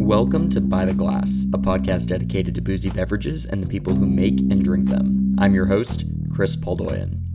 Welcome to By the Glass, a podcast dedicated to boozy beverages and the people who make and drink them. I'm your host, Chris Poldoian.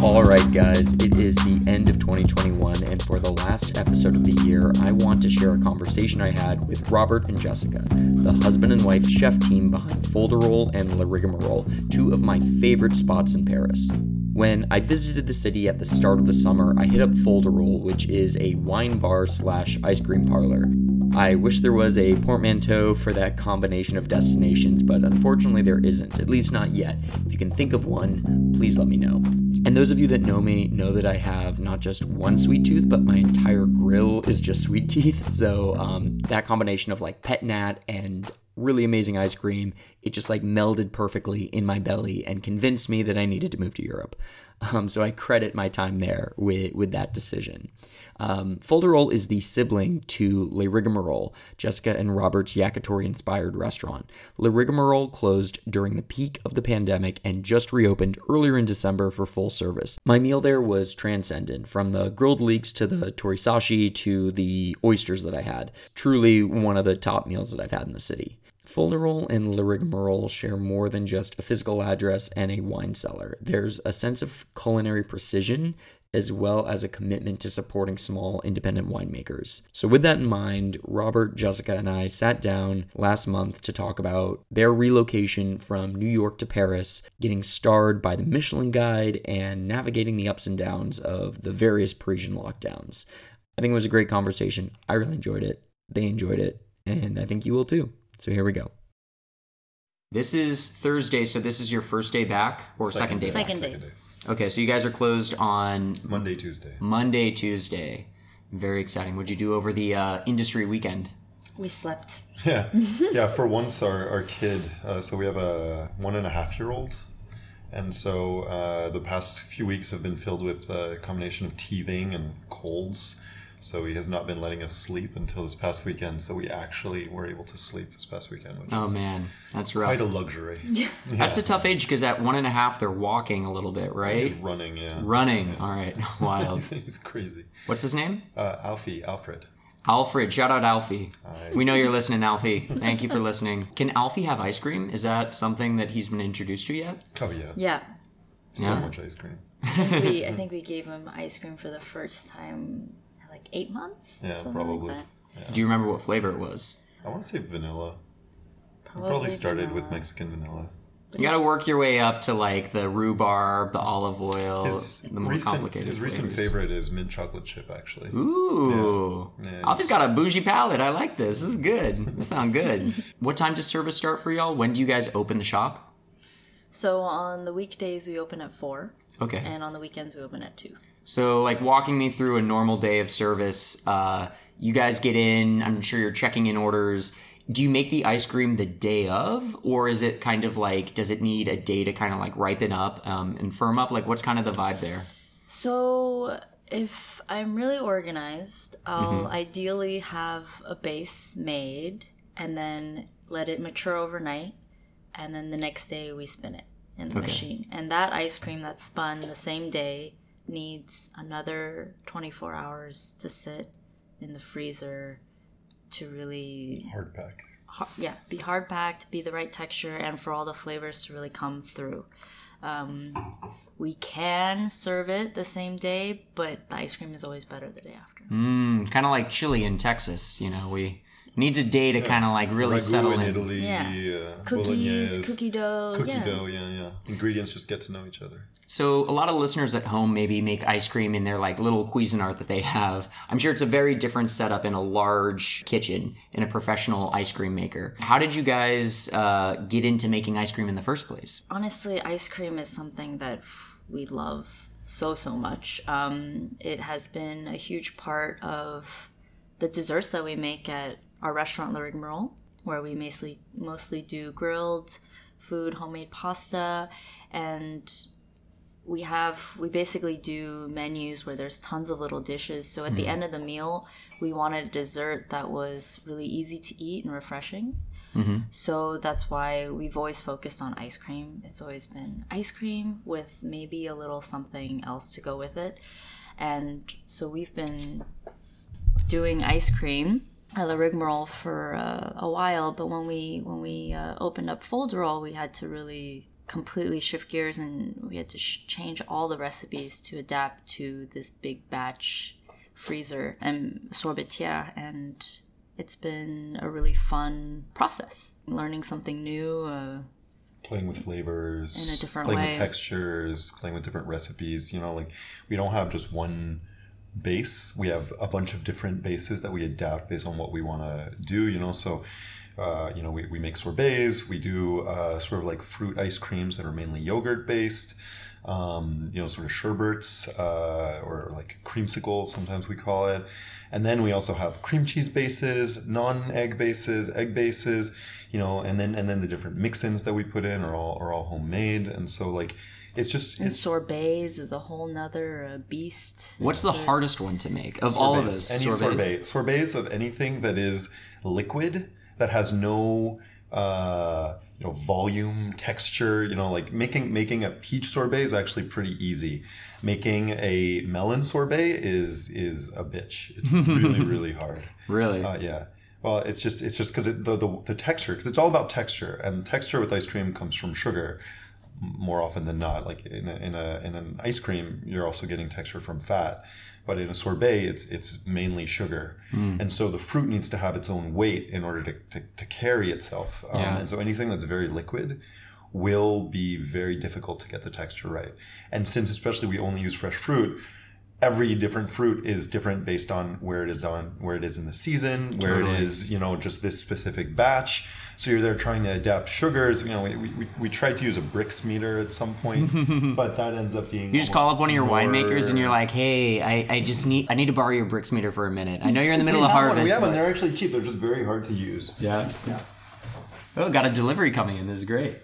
All right, guys, it is the end of 2021, and for the last episode of the year, I want to share a conversation I had with Robert and Jessica, the husband and wife chef team behind Folderol and Le Rigmarole, two of my favorite spots in Paris. When I visited the city at the start of the summer, I hit up Folderol, which is a wine bar slash ice cream parlor. I wish there was a portmanteau for that combination of destinations, but unfortunately there isn't, at least not yet. If you can think of one, please let me know. And those of you that know me know that I have not just one sweet tooth, but my entire grill is just sweet teeth. So um, that combination of like pet nat and really amazing ice cream, it just like melded perfectly in my belly and convinced me that I needed to move to Europe. Um, so I credit my time there with with that decision. Um, Folderol is the sibling to Le Rigmarole, Jessica and Robert's yakitori inspired restaurant. Le Rigmarole closed during the peak of the pandemic and just reopened earlier in December for full service. My meal there was transcendent, from the grilled leeks to the torisashi to the oysters that I had. Truly one of the top meals that I've had in the city. Folderol and Le Rigmarole share more than just a physical address and a wine cellar. There's a sense of culinary precision as well as a commitment to supporting small independent winemakers. So, with that in mind, Robert, Jessica, and I sat down last month to talk about their relocation from New York to Paris, getting starred by the Michelin Guide, and navigating the ups and downs of the various Parisian lockdowns. I think it was a great conversation. I really enjoyed it. They enjoyed it, and I think you will too. So, here we go. This is Thursday, so this is your first day back or second, day Second back? day. Okay, so you guys are closed on Monday, Tuesday. Monday, Tuesday. Very exciting. What'd you do over the uh, industry weekend? We slept. Yeah, yeah. For once, our, our kid. Uh, so we have a one and a half year old, and so uh, the past few weeks have been filled with a combination of teething and colds. So he has not been letting us sleep until this past weekend. So we actually were able to sleep this past weekend, which Oh is man, that's rough. quite a luxury. That's a tough age because at one and a half they're walking a little bit, right? He's running, yeah. Running. All right, wild. He's, he's crazy. What's his name? Uh, Alfie, Alfred. Alfred. Shout out Alfie. We know you're listening, Alfie. Thank you for listening. Can Alfie have ice cream? Is that something that he's been introduced to yet? Oh yeah, Yeah. so Yeah. much ice cream. We I think we gave him ice cream for the first time at like eight months. Yeah, probably. Like that. Do you remember what flavor it was? I want to say vanilla. Probably, Probably started with. Mexican vanilla. You got to work your way up to like the rhubarb, the olive oil, His the more recent, complicated. his recent favorite is mint chocolate chip, actually. Ooh. Yeah. Yeah, Alfie's got a bougie palate. I like this. This is good. This sounds good. what time does service start for y'all? When do you guys open the shop? So on the weekdays we open at four, Okay. and on the weekends we open at two. So, like walking me through a normal day of service, uh, you guys get in. I'm sure you're checking in orders. Do you make the ice cream the day of, or is it kind of like does it need a day to kind of like ripen up um, and firm up? Like, what's kind of the vibe there? So if I'm really organized, I'll ideally have a base made and then let it mature overnight, and then the next day we spin it in the Okay. machine. And that ice cream that's spun the same day needs another 24 hours to sit in the freezer to really Hard pack. har- yeah be hard packed be the right texture and for all the flavors to really come through um, we can serve it the same day but the ice cream is always better the day after Mm, kind of like chili in Texas. You know, we needs a day to kind of like really Ragu settle in in. Italy. Yeah. Uh, cookies bolognese, cookie dough Cookie yeah. dough, yeah, yeah. Ingredients just get to know each other. So a lot of listeners at home maybe make ice cream in their like little Cuisinart that they have. I'm sure it's a very different setup in a large kitchen in a professional ice cream maker. How did you guys uh, get into making ice cream in the first place? honestly ice cream is something that we love so so much um, it has been a huge part of the desserts that we make at our restaurant Le Rigmarole, where we mostly mostly do grilled food homemade pasta and we have we basically do menus where there's tons of little dishes so at the hmm. end of the meal we wanted a dessert that was really easy to eat and refreshing mm-hmm. So that's why we've always focused on ice cream. It's always been ice cream with maybe a little something else to go with it. And so we've been doing ice cream La Rigmarole for uh, a while, but when we when we uh, opened up Folderol, we had to really completely shift gears and we had to sh- change all the recipes to adapt to this big batch freezer and sorbetiere and it's been a really fun process learning something new uh, playing with flavors In a different playing way. with textures playing with different recipes you know like we don't have just one base. We have a bunch of different bases that we adapt based on what we want to do you know? So uh, you know we, we make sorbets. We do uh, sort of like fruit ice creams that are mainly yogurt based um, you know sort of sherbets uh, or like creamsicle sometimes we call it. And then we also have cream cheese bases non-egg bases egg bases you know? And then and then the different mix-ins that we put in are all are all homemade. And so like it's just and it's sorbets is a whole nother uh, beast What's the hardest one to make of all of those? Any sorbets? sorbet. Sorbets of anything that is liquid, that has no uh, you know volume, texture. You know, like making making a peach sorbet is actually pretty easy. Making a melon sorbet is is a bitch. It's really really hard. Really? Uh, yeah. Well, it's just it's just because it, the, the the texture because it's all about texture and texture with ice cream comes from sugar m- more often than not. Like in a, in a in an ice cream, you're also getting texture from fat, but in a sorbet, it's it's mainly sugar, and so the fruit needs to have its own weight in order to to, to carry itself. Um, Yeah. And so anything that's very liquid will be very difficult to get the texture right. And since especially we only use fresh fruit, every different fruit is different based on where it is on where it is in the season, where Totally. it is, you know, just this specific batch. So you're there trying to adapt sugars. You know, we, we, we tried to use a Brix meter at some point, but that ends up being You just call up one of your winemakers and you're like, "Hey, I, I just need I need to borrow your Brix meter for a minute. I know you're in the middle of have one, harvest." we have one. They're actually cheap. They're just very hard to use. Yeah. Yeah. Oh, got a delivery coming in. This is great.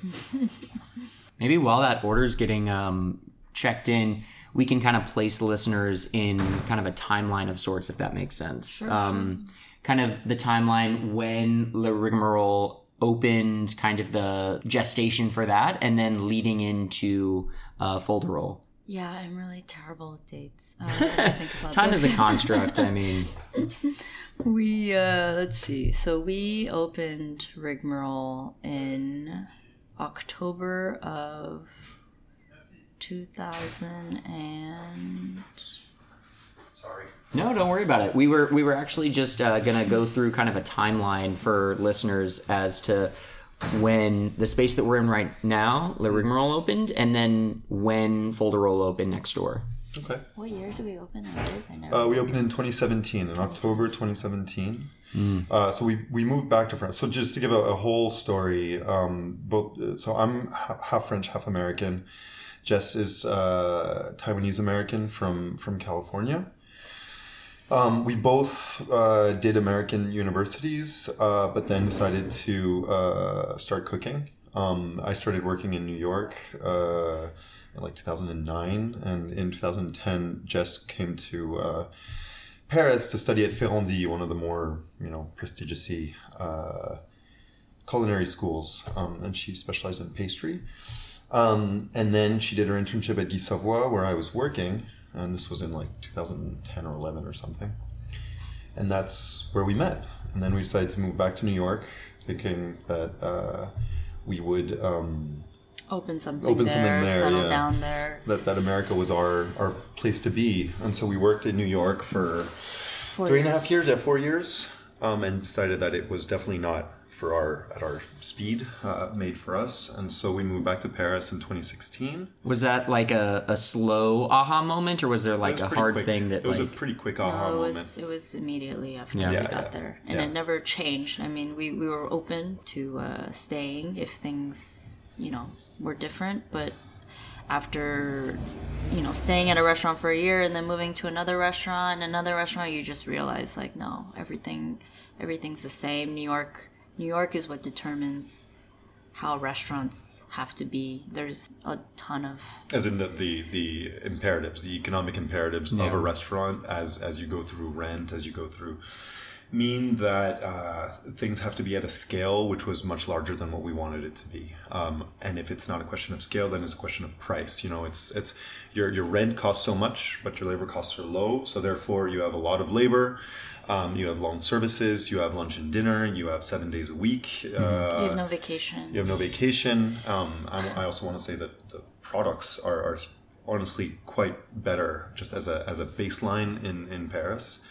Maybe while that order's getting um, checked in, we can kind of place listeners in kind of a timeline of sorts, if that makes sense. um, Kind of the timeline when Le Rigmarole opened, kind of the gestation for that, and then leading into uh, Folderol. yeah i'm really terrible with dates uh, let me think about Time this. is a construct. I mean, We uh let's see. So we opened Rigmarole in October of 2000 and Sorry. No, don't worry about it. We were we were actually just uh, gonna go through kind of a timeline for listeners as to when the space that we're in right now, Le Rigmarole opened, and then when Folderol opened next door. Okay. what year did we open? I did. I. Uh, we opened in 2017, in October 2017. Uh, so we, we moved back to France. So just to give a, a whole story, um, both uh, so I'm ha- half French, half American. Jess is uh, Taiwanese American from from California. Um, we both uh, did American universities, uh, but then decided to uh, start cooking. Um, I started working in New York uh, in like 2009, and in 2010, Jess came to uh, Paris to study at Ferrandi, one of the more you know prestigious culinary schools, um, and she specialized in pastry. Um, and then she did her internship at Guy Savoy, where I was working, and this was in like 2010 or 11 or something. And that's where we met. And then we decided to move back to New York, thinking that uh, we would um, open something Open there, something there, settle yeah. down there. that that America was our our place to be. And so we worked in New York for Four three and a years. half years, yeah, four years, um, and decided that it was definitely not for our at our speed uh, made for us. And so we moved back to Paris in 2016. Was that like a, a slow aha moment, or was there like was a hard quick. thing that it was like a pretty quick aha No, it moment. was it was immediately after Yeah. we Yeah, got yeah, there, and yeah. it never changed. I mean, we, we were open to uh, staying if things you know were different, but after you know staying at a restaurant for a year and then moving to another restaurant, another restaurant, you just realize like no, everything everything's the same. New York, New York is what determines how restaurants have to be. There's a ton of as in the, the the imperatives, the economic imperatives of a restaurant as as you go through rent, as you go through mean that uh, things have to be at a scale which was much larger than what we wanted it to be. Um, and if it's not a question of scale, then it's a question of price. You know, it's it's your your rent costs so much, but your labor costs are low, so therefore you have a lot of labor. Um, you have long services, you have lunch and dinner, you have seven days a week. Mm-hmm. Uh, you have no vacation. You have no vacation. Um, I, I, also want to say that the products are, are honestly quite better just as a, as a baseline in, in Paris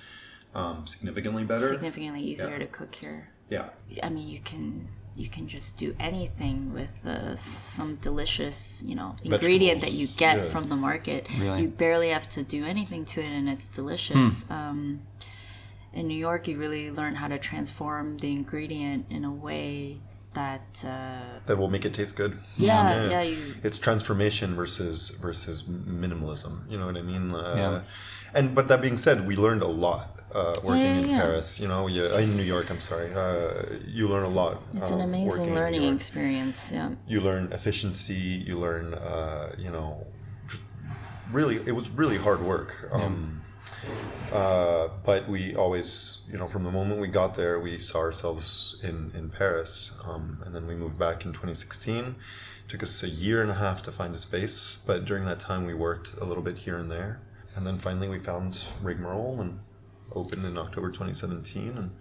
um, significantly better. Significantly easier yeah. to cook here. Yeah. I mean, you can you can just do anything with uh, some delicious, you know, ingredient Vegetables. that you get yeah. from the market. Really? You barely have to do anything to it, and it's delicious. Hmm. Um, in New York, you really learn how to transform the ingredient in a way that uh, that will make it taste good. Yeah, yeah. yeah you, it's transformation versus versus minimalism. You know what I mean? Uh, yeah. And but that being said, we learned a lot uh, working yeah, in Paris. You know, yeah, in New York. I'm sorry. Uh, you learn a lot. It's an um, amazing learning experience. Yeah. You learn efficiency. You learn, uh, you know, really, it was really hard work. Um, uh, but we always, you know, from the moment we got there, we saw ourselves in in Paris, um, and then we moved back in 2016. It took us a year and a half to find a space, but during that time, we worked a little bit here and there, and then finally we found Rigmarole and opened in October 2017, and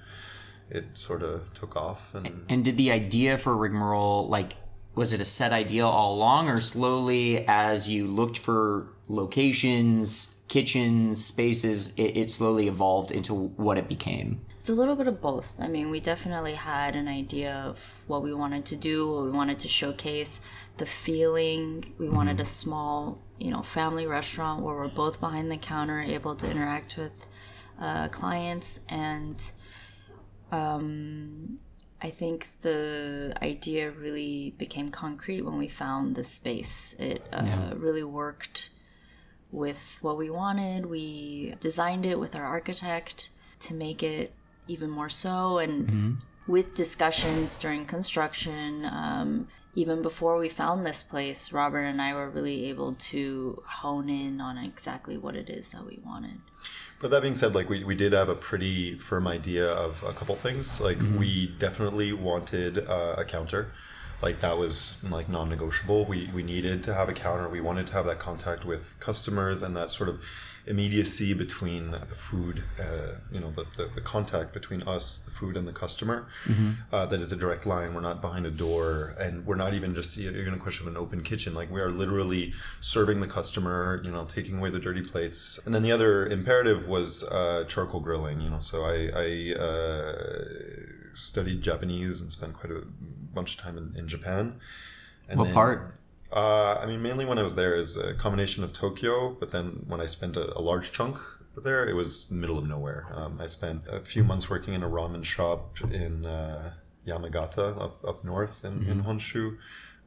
it sort of took off. And and did the idea for Rigmarole like was it a set idea all along, or slowly as you looked for locations, kitchens, spaces, it, it slowly evolved into what it became? It's a little bit of both. I mean, we definitely had an idea of what we wanted to do, what we wanted to showcase, the feeling. We mm-hmm. wanted a small, you know, family restaurant where we're both behind the counter, able to interact with uh, clients, and um, I think the idea really became concrete when we found the space. It uh, yeah. really worked with what we wanted. We designed it with our architect to make it even more so, and mm-hmm. with discussions during construction. Um, even before we found this place, Robert and I were really able to hone in on exactly what it is that we wanted. But that being said, like we, we did have a pretty firm idea of a couple things. Like mm-hmm. we definitely wanted uh, a counter. Like that was like non-negotiable. We we needed to have a counter. We wanted to have that contact with customers and that sort of immediacy between the food, uh, you know, the, the, the, contact between us, the food, and the customer. Mm-hmm. Uh, that is a direct line. We're not behind a door, and we're not even just you're going to question an open kitchen. Like we are literally serving the customer, you know, taking away the dirty plates. And then the other imperative was uh, charcoal grilling. You know, so I, I uh, studied Japanese and spent quite a bunch of time in, in Japan. And what then, part? Uh, I mean, mainly when I was there is a combination of Tokyo, but then when I spent a, a large chunk there, it was middle of nowhere. Um, I spent a few months working in a ramen shop in uh, Yamagata, up, up north in, mm-hmm. in Honshu,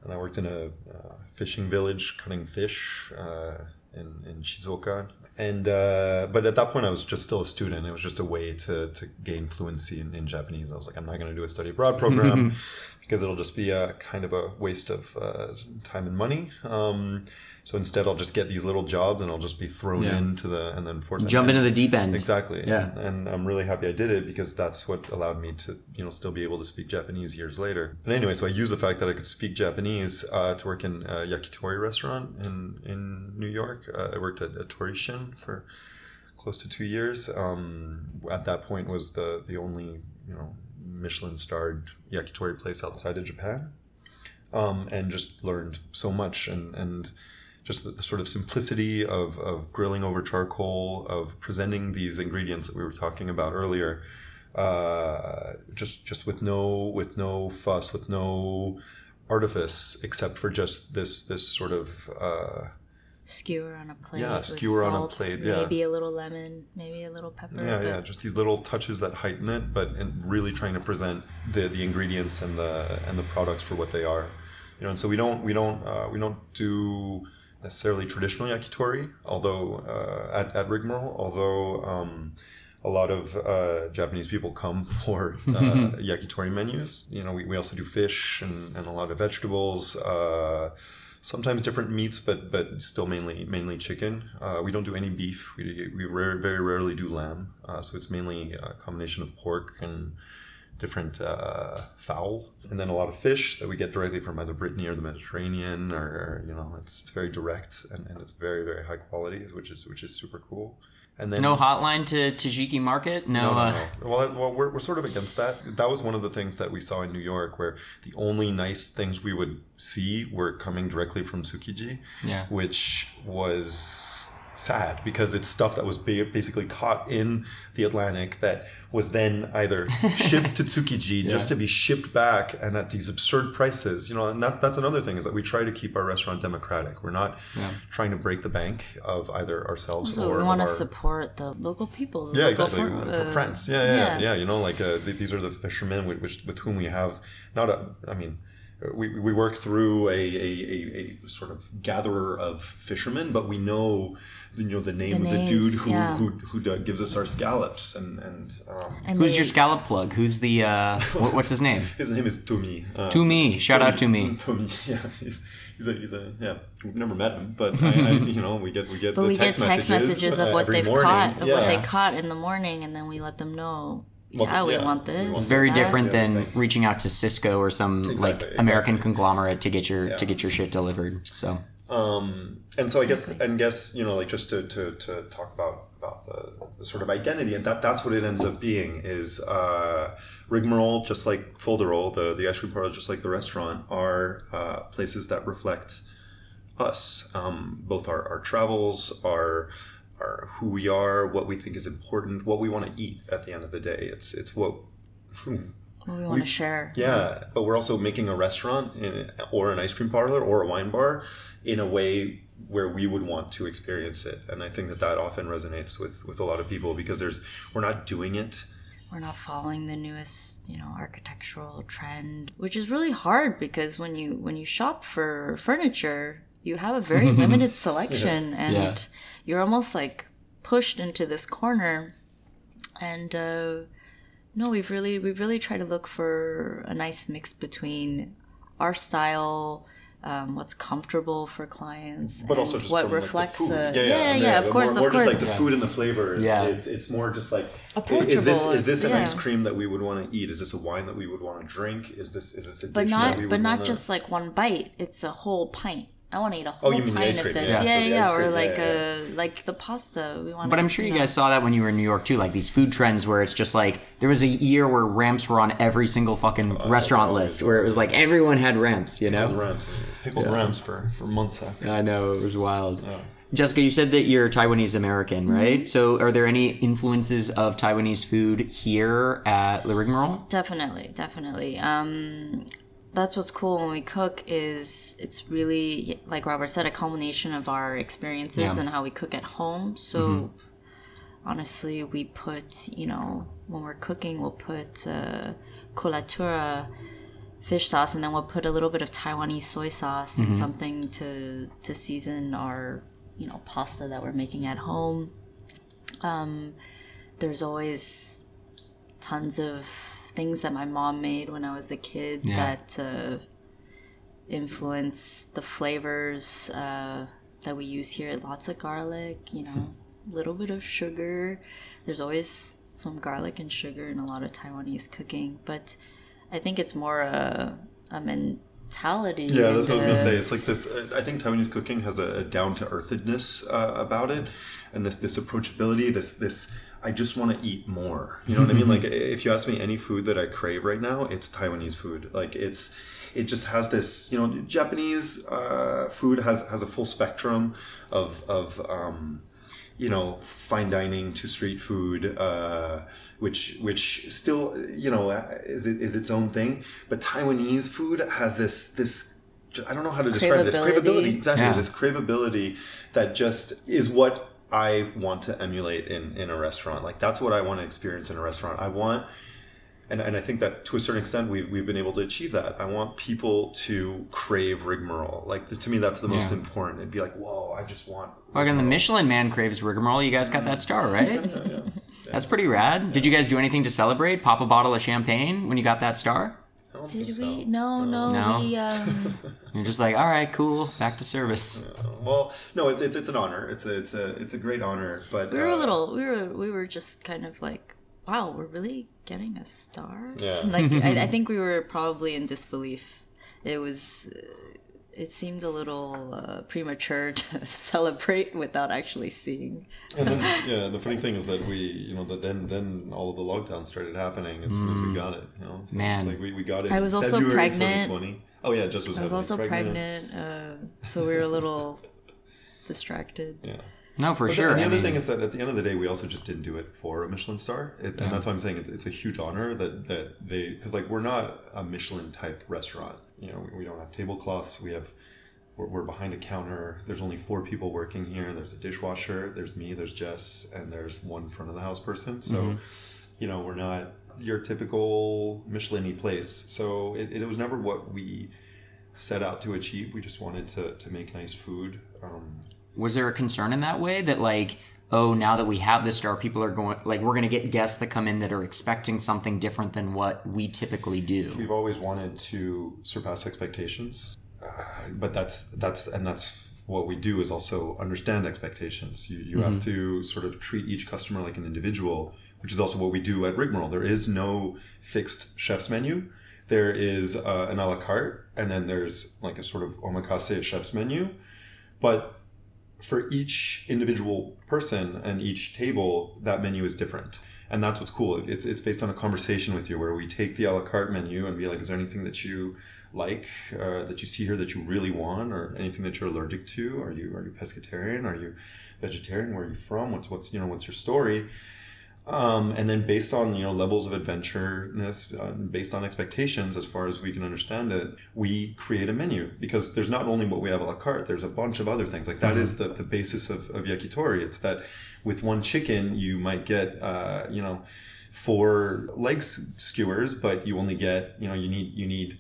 and I worked in a uh, fishing village cutting fish uh, in, in Shizuoka. And uh, but at that point, I was just still a student. It was just a way to, to gain fluency in, in Japanese. I was like, I'm not going to do a study abroad program. because it'll just be a kind of a waste of uh, time and money. Um, so instead, I'll just get these little jobs and I'll just be thrown yeah. into the and then force jump into the deep end. Exactly. Yeah. And, and, I'm really happy I did it because that's what allowed me to you know still be able to speak Japanese years later. But anyway, so I used the fact that I could speak Japanese uh, to work in a yakitori restaurant in in New York. Uh, I worked at, at Torishin for close to two years. Um, at that point, was the the only you know Michelin starred yakitori place outside of Japan, um, and just learned so much and and just the, the, sort of simplicity of, of grilling over charcoal, of presenting these ingredients that we were talking about earlier, uh, just just with no with no fuss, with no artifice, except for just this this sort of uh, skewer on a plate. Yeah, skewer salt, on a plate. Yeah, maybe a little lemon, maybe a little pepper. Yeah, yeah, just these little touches that heighten it, but really trying to present the the ingredients and the and the products for what they are. You know, and so we don't we don't uh, we don't do necessarily traditional yakitori, although uh, at at Rigmarole, although. Um, a lot of uh, Japanese people come for uh, yakitori menus. You know, we, we also do fish and, and a lot of vegetables. Uh, sometimes different meats, but but still mainly mainly chicken. Uh, we don't do any beef. We we rare, very rarely do lamb. Uh, so it's mainly a combination of pork and different uh, fowl, and then a lot of fish that we get directly from either Brittany or the Mediterranean, or, you know, it's, it's very direct and, and it's very very high quality, which is which is super cool. And then No hotline to Tsukiji Market. No. no, no, uh, no. Well, well, we're, we're sort of against that. That was one of the things that we saw in New York, where the only nice things we would see were coming directly from Tsukiji, Yeah. which was sad because it's stuff that was basically caught in the Atlantic that was then either shipped to Tsukiji just to be shipped back and at these absurd prices. You know, and that, that's another thing is that we try to keep our restaurant democratic. We're not trying to break the bank of either ourselves So or we want to support the local people. the yeah, local exactly. far- For, uh, friends. Yeah, yeah, yeah, yeah. yeah. You know, like uh, th- these are the fishermen with, which, with whom we have not a. I mean, we, we work through a, a, a, a sort of gatherer of fishermen, but we know you know the name The of the dude who yeah. who, who uh, gives us our scallops and and um, And Who's they- your scallop plug? Who's the uh, what, what's his name? his name is Tomi. Uh, To me. Shout out to me. Tomi. Yeah, he's, he's a he's a yeah. We've never met him, but I, I, you know we get we get But the we get text text messages, uh, of what they've morning. caught, of yeah. what they caught in the morning, and then we let them know. Well, yeah, we yeah, want this. It's very that. different Yeah, than thank- reaching out to Sysco or some like Exactly, American exactly. conglomerate to get your to get your shit delivered. So um, and so I guess and guess you know like just to, to, to talk about about the, the sort of identity and that that's what it ends up being is uh, rigmarole just like Folderol the the ice cream parlor just like the restaurant are uh, places that reflect us. Um, both our, our travels our our who we are what we think is important what we want to eat at the end of the day. It's it's what What we want to share. yeah, but we're also making a restaurant in, or an ice cream parlor or a wine bar in a way where we would want to experience it, and I think that that often resonates with with a lot of people because there's we're not doing it. We're not following the newest, you know, architectural trend, which is really hard because when you when you shop for furniture, you have a very limited selection, and Yeah. you're almost like pushed into this corner. And uh, no, we've really we've really tried to look for a nice mix between our style. Um, what's comfortable for clients, But and also just what from, like, the reflects food. the yeah, yeah, yeah, I mean, yeah, of course, more, more of course. just like the food and the flavors. Yeah. it's, it's more just like is Approachable, this is this an it's- ice cream that we would want to eat? Is this a wine that we would want to drink? Is this is this a but dish that not we would but not wanna... just like one bite it's a whole pint i want to eat a whole Oh, you mean the pint ice of cream, this yeah. yeah For yeah, the or cream, like yeah, a like the pasta we want But I'm sure you guys saw that when you were in New York too, like these food trends where it's just like there was a year where ramps were on every single fucking restaurant list where it was like everyone had ramps, you know? rams, pickled ramps for for months after. I know it was wild. Jessica, you said that you're Taiwanese American, Mm-hmm. right? So are there any influences of Taiwanese food here at Le Rigmarole? definitely definitely um that's what's cool when we cook is it's really like robert said a culmination of our experiences Yeah. and how we cook at home. So honestly we put you know when we're cooking we'll put uh, colatura fish sauce and then we'll put a little bit of taiwanese soy sauce and something to to season our you know pasta that we're making at home. Um there's always tons of things that my mom made when I was a kid Yeah. that uh, influence the flavors uh, that we use here. Lots of garlic, you know, a little bit of sugar. There's always some garlic and sugar in a lot of Taiwanese cooking, but I think it's more a, a mentality. Yeah, that's what I was gonna say. It's like this. I think Taiwanese cooking has a, down to earthedness uh, about it, and this this approachability. This this. I just want to eat more. You know what I mean? Like if you ask me any food that I crave right now, it's Taiwanese food. Like it's it just has this. You know, Japanese uh, food has has a full spectrum of of. Um, you know fine dining to street food uh, which which still you know is it is its own thing but taiwanese food has this this i don't know how to describe this Craveability. craveability exactly Yeah. this craveability that just is what i want to emulate in in a restaurant like that's what i want to experience in a restaurant i want and, and I think that to a certain extent we've, we've been able to achieve that. I want people to crave rigmarole. Like to me, that's the most Yeah. important. It'd be like, whoa, I just want. Like on the Michelin Man craves rigmarole, you guys got that star, right? That's pretty rad. Did you guys do anything to celebrate? Pop a bottle of champagne when you got that star? I don't don't Did we? so. No, no. No? We um. You're just like, all right, cool, back to service. Uh, well, no, it's, it's it's an honor. It's a it's a it's a great honor. But we were a uh, little. We were. We were just kind of like, wow, we're really getting a star. Yeah. Like I, I think we were probably in disbelief. It was. uh, It seemed a little uh, premature to celebrate without actually seeing. And then, yeah, the funny thing is that we, you know, that then then all of the lockdowns started happening as soon as we got it. You know, so Man. it's like we, we got it. I in was also February pregnant. Oh yeah, just was. I was heavily also pregnant, uh, so we were a little distracted. Yeah. No, for But sure. And the I other mean, thing is that at the end of the day, we also just didn't do it for a Michelin star, it, and that's why I'm saying it's, it's a huge honor that that they because like we're not a Michelin type restaurant. You know, we, we don't have tablecloths. We have we're, we're behind a counter. There's only four people working here. There's a dishwasher. There's me. There's Jess, and there's one front of the house person. So, Mm-hmm. you know, we're not your typical Michelin-y place. So it, it was never what we set out to achieve. We just wanted to to make nice food. Um, was there a concern in that way that like, oh, now that we have this star, people are going like we're gonna get guests that come in that are expecting something different than what we typically do. We've always wanted to surpass expectations, uh, but that's that's and that's what we do is also understand expectations. You you have to sort of treat each customer like an individual, which is also what we do at Rigmarole. There is no fixed chef's menu. There is uh, an a la carte, and then there's like a sort of omakase chef's menu, but for each individual person and each table, that menu is different. And that's what's cool. It's, it's based on a conversation with you where we take the a la carte menu and be like, is there anything that you like, uh, that you see here that you really want, or anything that you're allergic to? Are you, are you pescatarian? Are you vegetarian? Where are you from? What's, what's, you know, what's your story? Um, and then based on you know levels of adventureness, uh, based on expectations, as far as we can understand it, we create a menu because there's not only what we have a la carte. There's a bunch of other things. Like that is the, the basis of, of yakitori. It's that with one chicken you might get uh, you know four leg s- skewers, but you only get you know you need you need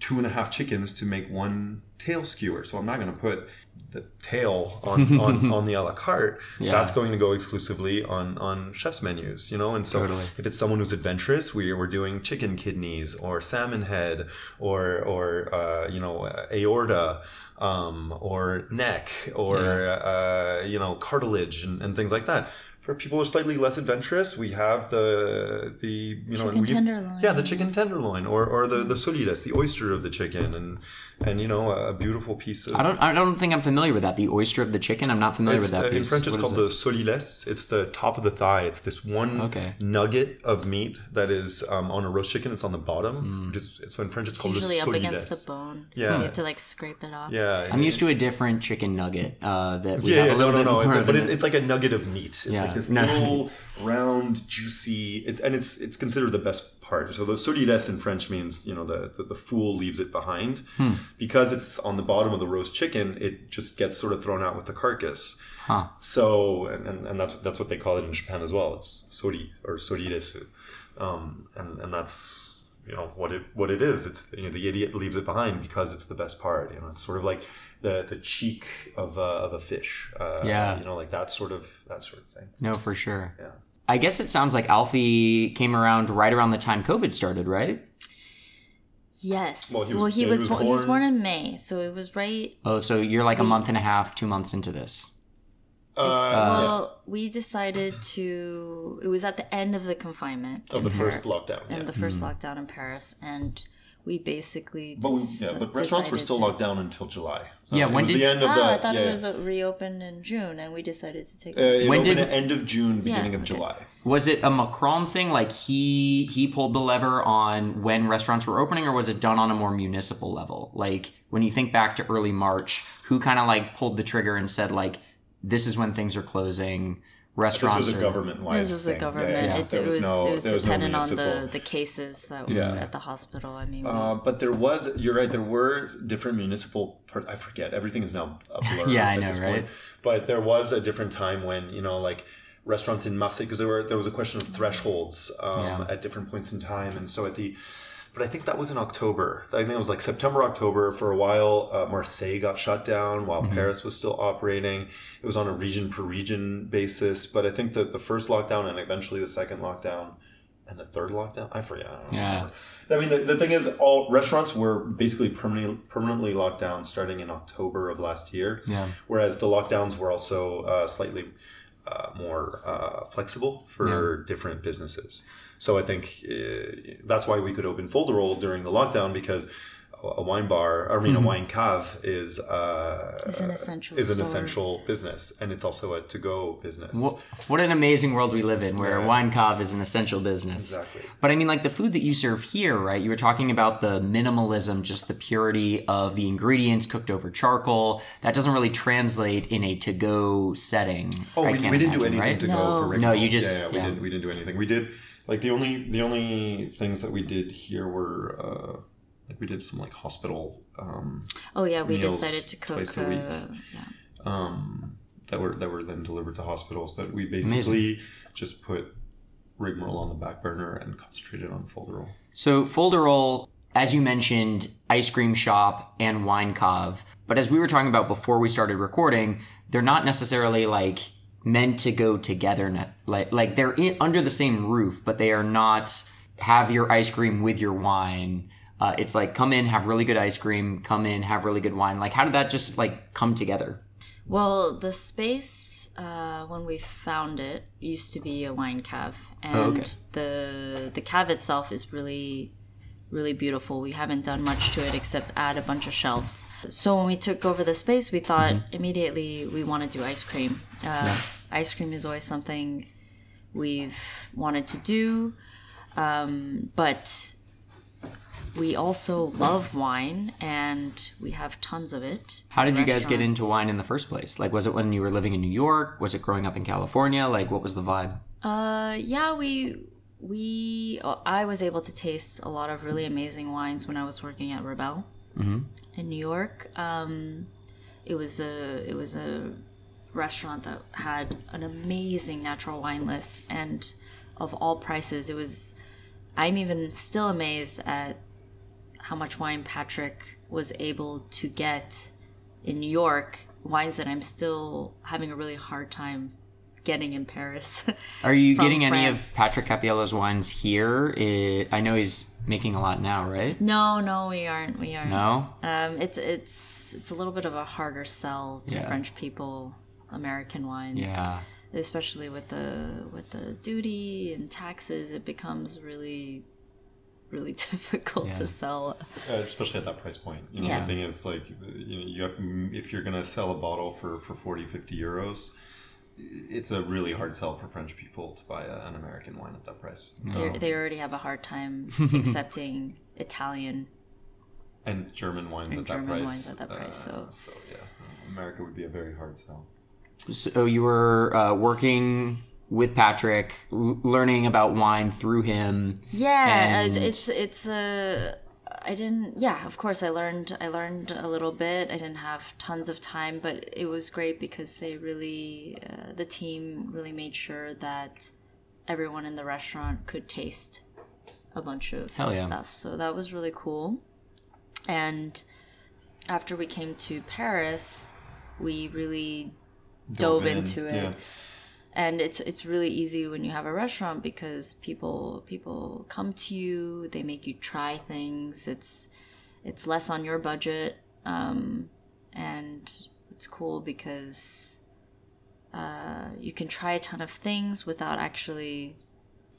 two and a half chickens to make one tail skewer. So I'm not going to put the tail on, on, on the a la carte. Yeah. That's going to go exclusively on, on chef's menus, you know? And so Totally. if it's someone who's adventurous, we, we're doing chicken kidneys or salmon head or, or uh, you know, aorta um, or neck or, uh, you know, cartilage and, and things like that. For people who are slightly less adventurous, we have the the you know Chicken and we, tenderloin. yeah the chicken tenderloin or, or the the solidas the oyster of the chicken and and you know a beautiful piece of I don't. I don't think I'm familiar with that. The oyster of the chicken. I'm not familiar with that uh, in. French, it's What is called it? the sot-l'y-laisse. It's the top of the thigh. It's this one Okay. nugget of meat that is um, on a roast chicken. It's on the bottom. Which is, so in French, it's, It's called usually the up against the bone. Yeah. So you have to like scrape it off. Yeah, I'm used to a different chicken nugget. Uh, that we yeah, have yeah, a no, little no, bit no. more It's, of but it, it. it's like a nugget of meat. It's Yeah. like this No. little round, juicy, it, and it's it's considered the best part. So the solides in French means you know the the, the fool leaves it behind Hmm. because it's on the bottom of the roast chicken. It just gets sort of thrown out with the carcass. Huh. So and, and, and that's that's what they call it in Japan as well. It's sori or soriresu, um, and and that's you know what it what it is. It's you know the idiot leaves it behind because it's the best part. You know, it's sort of like the the cheek of a, of a fish. Uh, Yeah. you know, like that sort of that sort of thing. No, for sure. Yeah. I guess it sounds like Alfie came around right around the time COVID started, right? Yes. Well, Well, he he was- was, he was born, he was born- born in May, so it was right. Oh, so you're like a month and a half, two months into this. Uh, well, we decided to. It was at the end of the confinement of the in first lockdown. and Yeah. the first lockdown in Paris, and we basically. But we, yeah, but restaurants were still to- locked down until July. Yeah, when did- the end of Oh, the? I thought yeah, it was uh, reopened in June, and we decided to take. Uh, it. it When did- end of June, beginning of okay. July. Was it a Macron thing? Like he he pulled the lever on when restaurants were opening, or was it done on a more municipal level? Like when you think back to early March, who kind of like pulled the trigger and said like, "This is when things are closing." This Restaurants was a government wide. This was a government. yeah. It, it was, no- it was there no dependent on the, the cases that Yeah. were at the hospital. I mean, Uh, but there was, you're right, there were different municipal parts. I forget. Everything is now a blur. Yeah, I know, this right? Point. But there was a different time when, you know, like restaurants in Marseille, because there were there was a question of thresholds um, Yeah. at different points in time. And so at the, but I think that was in October. I think it was like September, October. For a while, uh, Marseille got shut down while Paris was still operating. It was on a region per region basis. But I think that the first lockdown and eventually the second lockdown and the third lockdown. I forget. I don't Yeah. I mean, the, the thing is, all restaurants were basically permanently permanently locked down starting in October of last year. Yeah. Whereas the lockdowns were also uh, slightly uh, more uh, flexible for different businesses. So I think uh, that's why we could open Folderol during the lockdown because a wine bar, I mean, a wine cave is uh, It's an essential is an store. essential business, and it's also a to go business. What, what an amazing world we live in where Yeah. wine cave is an essential business. Exactly. But I mean, like the food that you serve here, right? You were talking about the minimalism, just the purity of the ingredients cooked over charcoal. That doesn't really translate in a to go setting. Oh, I we, can't we didn't do anything right? to No. go for Rick No, Roll. you just- yeah, yeah, we yeah. didn't we didn't do anything. We did like the only the only things that we did here were uh, like we did some like hospital um, Oh yeah, we decided to cook. twice a week. Uh, yeah. um, that were that were then delivered to hospitals, but we basically just put rigmarole on the back burner and concentrated on folderol. So Folderol, as you mentioned, ice cream shop and wine cave. But as we were talking about before we started recording, they're not necessarily like meant to go together. ne- Like like they're in, under the same roof, but they are not have your ice cream with your wine. Uh, it's like come in, have really good ice cream. Come in, have really good wine. Like how did that just like come together? Well, the space uh, when we found it used to be a wine cave, and Oh, okay. the the cave itself is really really beautiful. We haven't done much to it except add a bunch of shelves. So when we took over the space, we thought Mm-hmm. immediately we want to do ice cream. Uh, Ice cream is always something we've wanted to do, um, but we also love wine and we have tons of it. How did you guys get into wine in the first place? Like was it when you were living in New York? Was it growing up in California? Like what was the vibe? Uh, yeah, we we uh, I was able to taste a lot of really amazing wines when I was working at Rebelle in New York. Um, it was a it was a restaurant that had an amazing natural wine list and of all prices. It was I'm even still amazed at how much wine Patrick was able to get in New York. Wines that I'm still having a really hard time getting in Paris. Are you getting any of Patrick Cappiello's wines here? I I know he's making a lot now, right? No, no, we aren't. We aren't. No? Um, it's it's it's a little bit of a harder sell to Yeah. French people, American wines. Yeah. Especially with the with the duty and taxes, it becomes really, really difficult Yeah. to sell. Uh, especially at that price point. You know, Yeah. the thing is like, you know, you have, if you're going to sell a bottle for, for 40, 50 euros, it's a really hard sell for French people to buy a, an American wine at that price. They they already have a hard time accepting Italian. And German wines And at that price. wines at that price, Uh, so- so yeah, America would be a very hard sell. So you were uh, working with Patrick, l- learning about wine through him. Yeah, And- uh, it's it's a. I didn't. Yeah, of course, I learned. I learned a little bit. I didn't have tons of time, but it was great because they really, uh, the team really made sure that everyone in the restaurant could taste a bunch of yeah. stuff. So that was really cool. And after we came to Paris, we really dove, in, into it yeah. And it's it's really easy when you have a restaurant because people people come to you they make you try things. It's it's less on your budget um, and it's cool because uh, you can try a ton of things without actually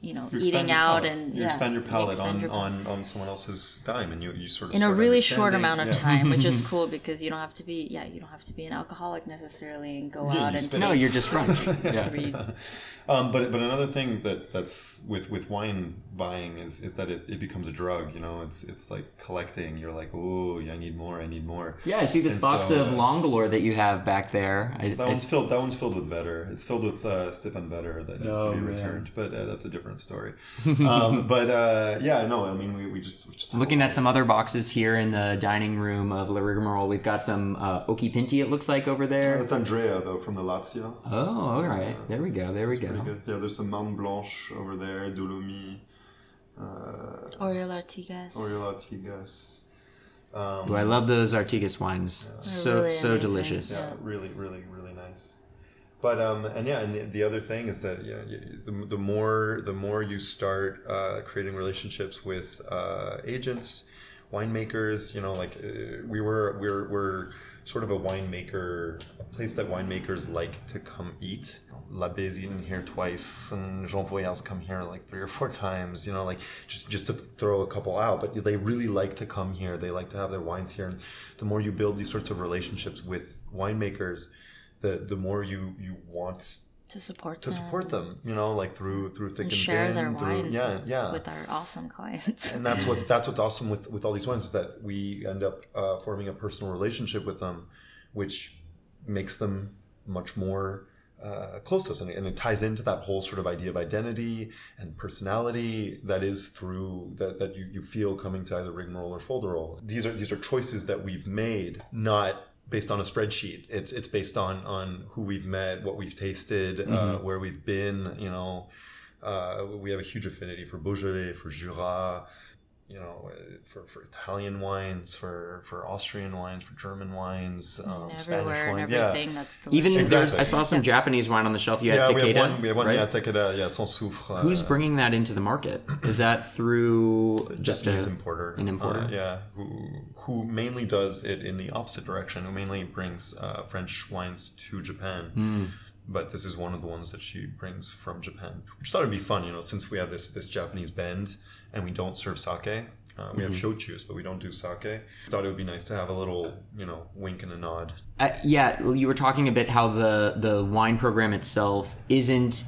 you know You eating out palate. and you yeah, expand your you palate expand on, your on, on someone else's dime, and you, you sort of in a really short amount of yeah. time which is cool because you don't have to be yeah you don't have to be an alcoholic necessarily and go Yeah, out and spend No, you're just French. Yeah. Um, but but another thing that that's with with wine buying is is that it, it becomes a drug. You know, it's it's like collecting. You're like, oh, I need more. I need more. Yeah, I see this And box so, of uh, Longalore that you have back there. I, That I- one's filled. That one's filled with Vetter. It's filled with uh, Stefan Vetter that needs Oh, to be man. returned. But uh, that's a different story. um, but uh, yeah, no. I mean, we, we just we just Looking at some other boxes here in the dining room of La Rigmarole, we've got some uh, Occhipinti, it looks like, over there. That's Andrea though from the Lazio. Oh, all right. There we go. There we go. good. Yeah, there's some Mount Blanche over there, Dolomy, uh, Oriol Artigas Oriol Artigas. Um, Ooh, I love those Artigas wines. So really so amazing. delicious. Yeah, really, really, really nice. But um, and yeah, and the, the other thing is that yeah, you- the, the more the more you start uh, creating relationships with uh, agents, winemakers, you know, like uh, we were we're we're sort of a winemaker, a place that winemakers like to come eat. Labé's eaten here twice, and Jean Voyage come here like three or four times. You know, like just just to throw a couple out, but they really like to come here. They like to have their wines here, and the more you build these sorts of relationships with winemakers, the the more you you want to support to them support them. You know, like through through thick and and, share thin, their through, wines yeah, with, yeah. with our awesome clients. and that's what's that's what's awesome with with all these wines is that we end up uh, forming a personal relationship with them, which makes them much more uh, close to us, and it, and it ties into that whole sort of idea of identity and personality that is through that that you, you feel coming to either rigmarole or folderol. These are these are choices that we've made, not based on a spreadsheet. It's it's based on on who we've met, what we've tasted, uh, where we've been. You know, uh, we have a huge affinity for Beaujolais, for Jura, you know, uh, for, for Italian wines, for for Austrian wines, for German wines, um, Spanish wines. Yeah. that's. Even Exactly. there's, I saw some Japanese wine on the shelf. You had Yeah, we Takeda, have one. We have one. right? Yeah, Takeda. Yeah, Sans Soufre. Who's uh, bringing that into the market? Is that through just Japanese a importer. an importer? Uh, yeah, who who mainly does it in the opposite direction. Who mainly brings uh, French wines to Japan. Hmm. But this is one of the ones that she brings from Japan. Which thought it'd be fun, you know, since we have this this Japanese bend and we don't serve sake. Uh, we have Mm-hmm. shochus, but we don't do sake. Thought it would be nice to have a little, you know, wink and a nod. Uh, yeah, you were talking a bit how the the wine program itself isn't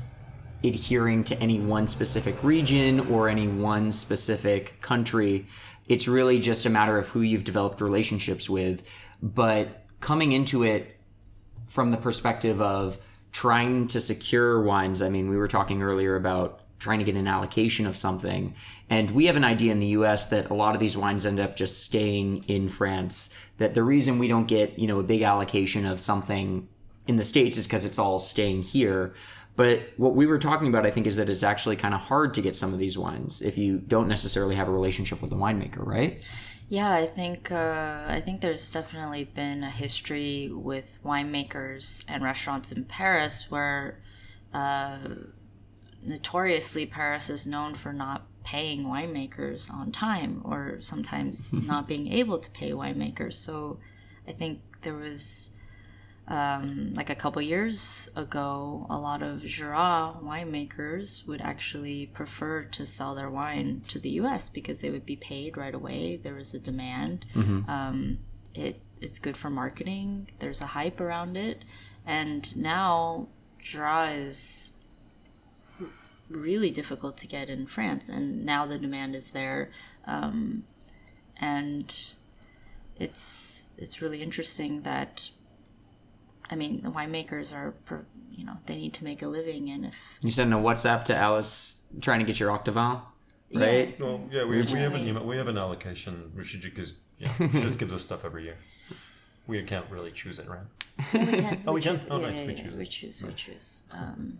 adhering to any one specific region or any one specific country. It's really just a matter of who you've developed relationships with. But coming into it from the perspective of trying to secure wines, I mean, we were talking earlier about trying to get an allocation of something. And we have an idea in the US that a lot of these wines end up just staying in France. That the reason we don't get, you know, a big allocation of something in the States is because it's all staying here. But what we were talking about, I think, is that it's actually kind of hard to get some of these wines if you don't necessarily have a relationship with the winemaker, right? Yeah, I think uh, I think there's definitely been a history with winemakers and restaurants in Paris where uh, notoriously Paris is known for not paying winemakers on time or sometimes not being able to pay winemakers. So I think there was um, like a couple years ago, a lot of Jura winemakers would actually prefer to sell their wine to the U.S. because they would be paid right away. There was a demand. Um, it it's good for marketing. There's a hype around it, and now Jura is really difficult to get in France, and now the demand is there, um, and it's it's really interesting that I mean the winemakers are, you know they need to make a living, and if You send a WhatsApp to Alice trying to get your Octavin, right? Well, yeah, we, we have an email, we have an allocation. Rashid is yeah, she just gives us stuff every year. We can't really choose it, right? we can, Oh, we can? choose- Oh, yeah, nice, yeah, we choose we choose, we choose. Um,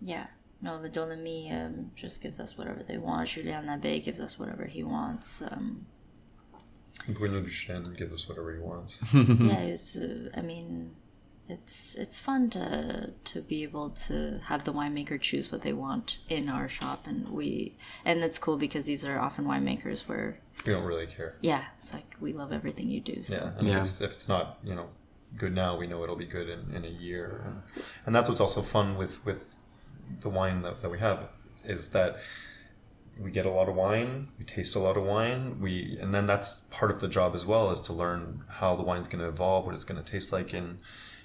yeah, no, the Dolomie um, just gives us whatever they want. Julien Nabe gives us whatever he wants. Um, Bruno Duchêne give us whatever he wants. yeah, it's, uh, I mean, it's it's fun to to be able to have the winemaker choose what they want in our shop, and we and it's cool because these are often winemakers where we don't really care. yeah, it's like we love everything you do. So. Yeah, and Yeah. If, it's, if it's not, you know, good now, we know it'll be good in, in a year, and, and that's what's also fun with with the wine that, that we have is that we get a lot of wine, we taste a lot of wine, we and then that's part of the job as well is to learn how the wine's going to evolve, what it's going to taste like in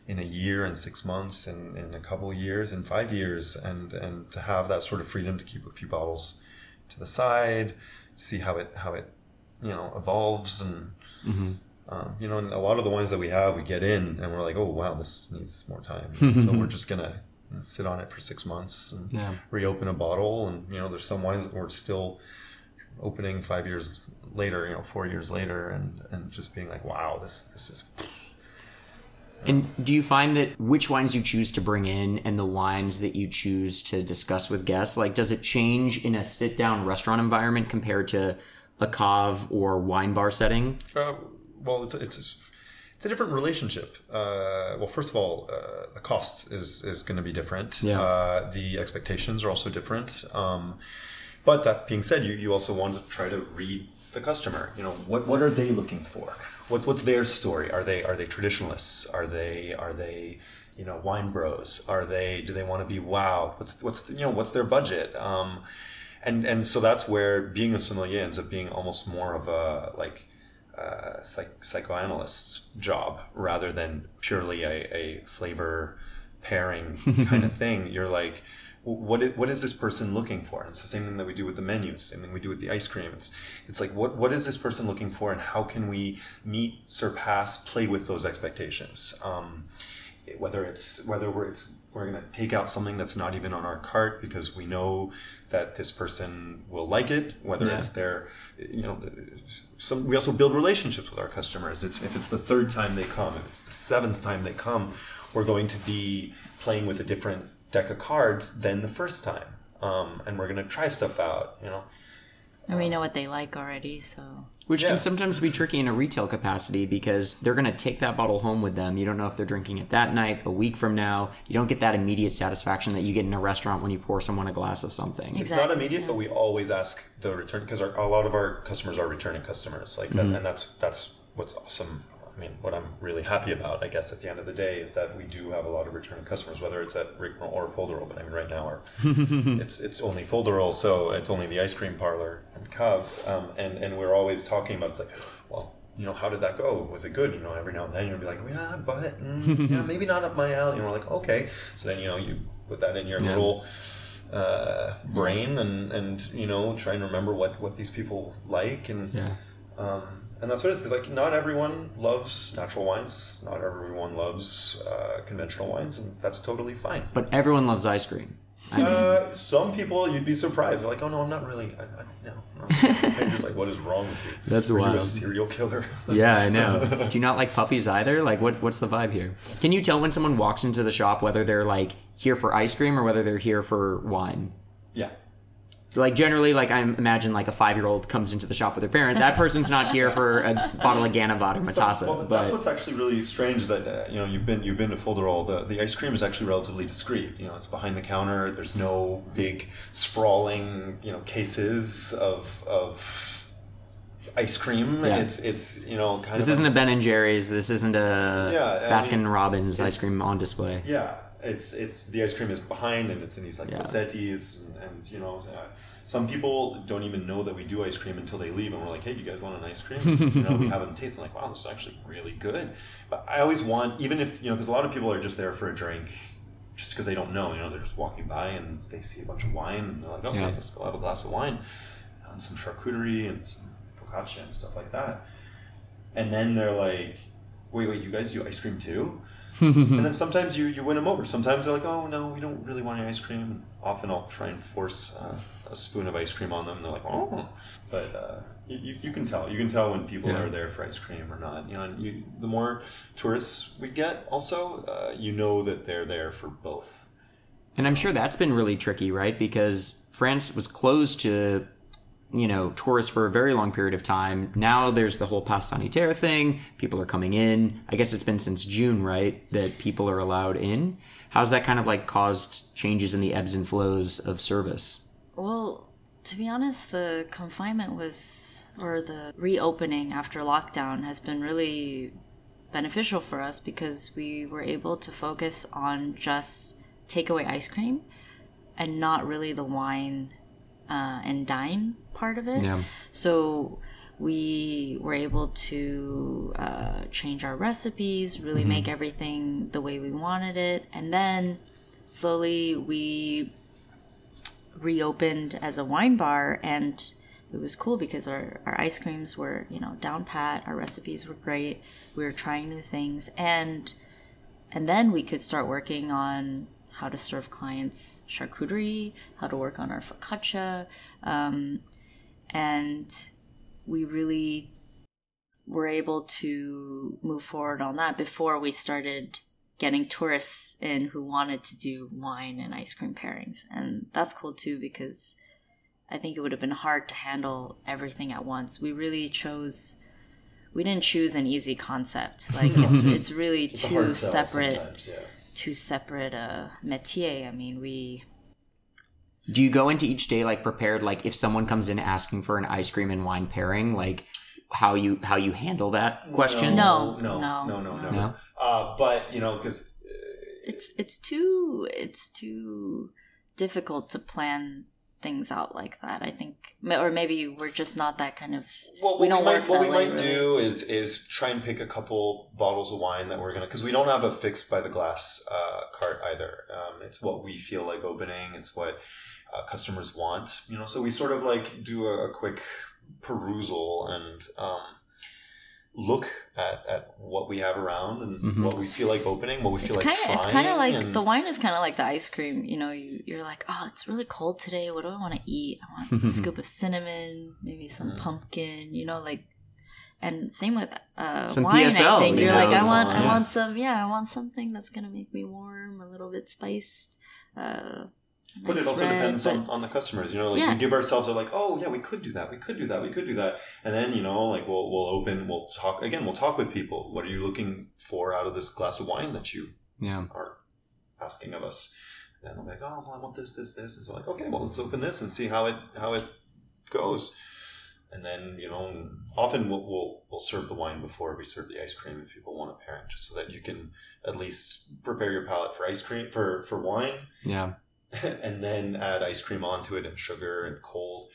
in a year and six months and in a couple years and five years and and to have that sort of freedom to keep a few bottles to the side see how it how it you know evolves and um, you know and a lot of the wines that we have we get in and we're like oh wow this needs more time so we're just gonna sit on it for six months and Yeah. reopen a bottle and you know there's some wines that we're still opening five years later you know four years later and and just being like wow this this is And do you find that which wines you choose to bring in and the wines that you choose to discuss with guests, like does it change in a sit down restaurant environment compared to a cave or wine bar setting? Uh, well, it's it's it's a different relationship. Uh, well, first of all, uh, the cost is is going to be different. Yeah. Uh, the expectations are also different. Um, but that being said, you, you also want to try to read the customer. You know, what what are they looking for? What what's their story? Are they are they traditionalists? Are they are they you know wine bros? Are they do they want to be wow? What's what's you know what's their budget? Um, and and so that's where being a sommelier ends up being almost more of a like uh, psych- psychoanalyst's job rather than purely a, a flavor pairing kind of thing. You're like, what is, what is this person looking for? And it's the same thing that we do with the menus, same thing we do with the ice cream. It's it's like what what is this person looking for, and how can we meet, surpass, play with those expectations? Um, whether it's whether we're it's we're going to take out something that's not even on our cart because we know that this person will like it whether Yeah. it's their you know some we also build relationships with our customers it's if it's the third time they come if it's the seventh time they come we're going to be playing with a different deck of cards than the first time um, and we're going to try stuff out you know And we know what they like already, so Which Yeah. can sometimes be tricky in a retail capacity because they're going to take that bottle home with them. You don't know if they're drinking it that night, a week from now. You don't get that immediate satisfaction that you get in a restaurant when you pour someone a glass of something. It's not immediate, but we always ask the return because a lot of our customers are returning customers, like that, and that's that's what's awesome. I mean, what I'm really happy about, I guess, at the end of the day, is that we do have a lot of returning customers, whether it's at Rigmarole or Folderol. But I mean, right now, our, it's it's only Folderol, so it's only the ice cream parlor and Cove, um, and and we're always talking about. It's like, well, you know, how did that go? Was it good? You know, every now and then you'll be like, yeah, but mm, yeah, maybe not up my alley. And we're like, okay. So then you know you put that in your Yeah. little uh, brain and and you know try and remember what what these people like and Yeah. um, and that's what it is because like not everyone loves natural wines not everyone loves uh, conventional wines and that's totally fine But everyone loves ice cream. I mean, uh, some people you'd be surprised they're like oh no I'm not really I, I, no, no. They're just like what is wrong with you That's Are you a wild. serial killer yeah, I know. Do you not like puppies either? Like, what what's the vibe here? Can you tell when someone walks into the shop whether they're like here for ice cream or whether they're here for wine? yeah Like generally, like I imagine, like a five-year-old comes into the shop with their parent. That person's not here for a bottle of Ganevat or Matassa. well, that's what's actually really strange is that uh, you know you've been you've been to Folderol. The the ice cream is actually relatively discreet. You know, it's behind the counter. There's no big sprawling you know cases of of ice cream. Yeah. It's it's you know kind this of isn't a Ben and Jerry's. This isn't a Yeah, Baskin mean, Robbins ice cream on display. yeah. It's it's the ice cream is behind and it's in these like Yeah. pozzettis and, and you know. Uh, some people don't even know that we do ice cream until they leave, and we're like, "Hey, you guys want an ice cream?" you know, we have them taste. Like, "Wow, this is actually really good." But I always want, even if you know, because a lot of people are just there for a drink, just because they don't know. You know, they're just walking by and they see a bunch of wine, and they're like, "Okay, Yeah. let's go have a glass of wine and some charcuterie and some focaccia and stuff like that." And then they're like, "Wait, wait, you guys do ice cream too?" and then sometimes you, you win them over. Sometimes they're like, oh, no, we don't really want any ice cream. And often I'll try and force uh, a spoon of ice cream on them. And They're like, oh. But uh, you, you- you can tell. You can tell when people Yeah. are there for ice cream or not. You know, and you, the more tourists we get, also, uh, you know that they're there for both. And I'm sure that's been really tricky, right? Because France was closed to, you know, tourists for a very long period of time. Now there's the whole pass sanitaire thing. People are coming in. I guess it's been since June, right, that people are allowed in. How's that kind of like caused changes in the ebbs and flows of service? Well, to be honest, the confinement was, or the reopening after lockdown has been really beneficial for us because we were able to focus on just takeaway ice cream and not really the wine uh, and dine part of it. Yeah. So we were able to uh, change our recipes, really make everything the way we wanted it. And then slowly we reopened as a wine bar and it was cool because our, our ice creams were you know down pat our recipes were great we were trying new things and and then we could start working on how to serve clients charcuterie how to work on our focaccia um, and we really were able to move forward on that before we started getting tourists in who wanted to do wine and ice cream pairings. And that's cool too because I think it would have been hard to handle everything at once. We really chose we didn't choose an easy concept. Like it's it's really It's two separate yeah. Two separate uh métier. I mean, we Do you go into each day like prepared? Like if someone comes in asking for an ice cream and wine pairing, like how you how you handle that question? No. no, No, no, no, no. No? Uh, but you know, because it's it's too it's too difficult to plan things out like that. I think, or maybe we're just not that kind of. Well, what We we, don't might, work what we might really. do is is try and pick a couple bottles of wine that we're gonna because we don't have a fixed by the glass uh, cart either. Um, it's what we feel like opening. It's what uh, customers want. You know, so we sort of like do a, a quick perusal and um, look at, at what we have around and Mhm. what we feel like opening, what we It's feel kind like of it's kind of like and- the wine is kind of like the ice cream. You know, you you're like, oh, it's really cold today. What do I want to eat? I want a scoop of cinnamon, maybe some Mm. pumpkin. You know, like. And same with uh, Some wine. PSL, I think you you're like, I want, I yeah. want some, yeah, I want something that's gonna make me warm, a little bit spiced. Uh, a But nice it also red, depends but- on, on the customers. You know, like Yeah. we give ourselves a like, oh yeah, we could do that, we could do that, we could do that, and then you know, like we'll we'll open, we'll talk again, we'll talk with people. What are you looking for out of this glass of wine that you Yeah. are asking of us? And then I'm like, oh, well, I want this, this, this, and so like, okay, well, let's open this and see how it how it goes. And then you know, often we'll, we'll we'll serve the wine before we serve the ice cream if people want a pairing, just so that you can at least prepare your palate for ice cream for for wine Yeah. and then add ice cream onto it and sugar and cold.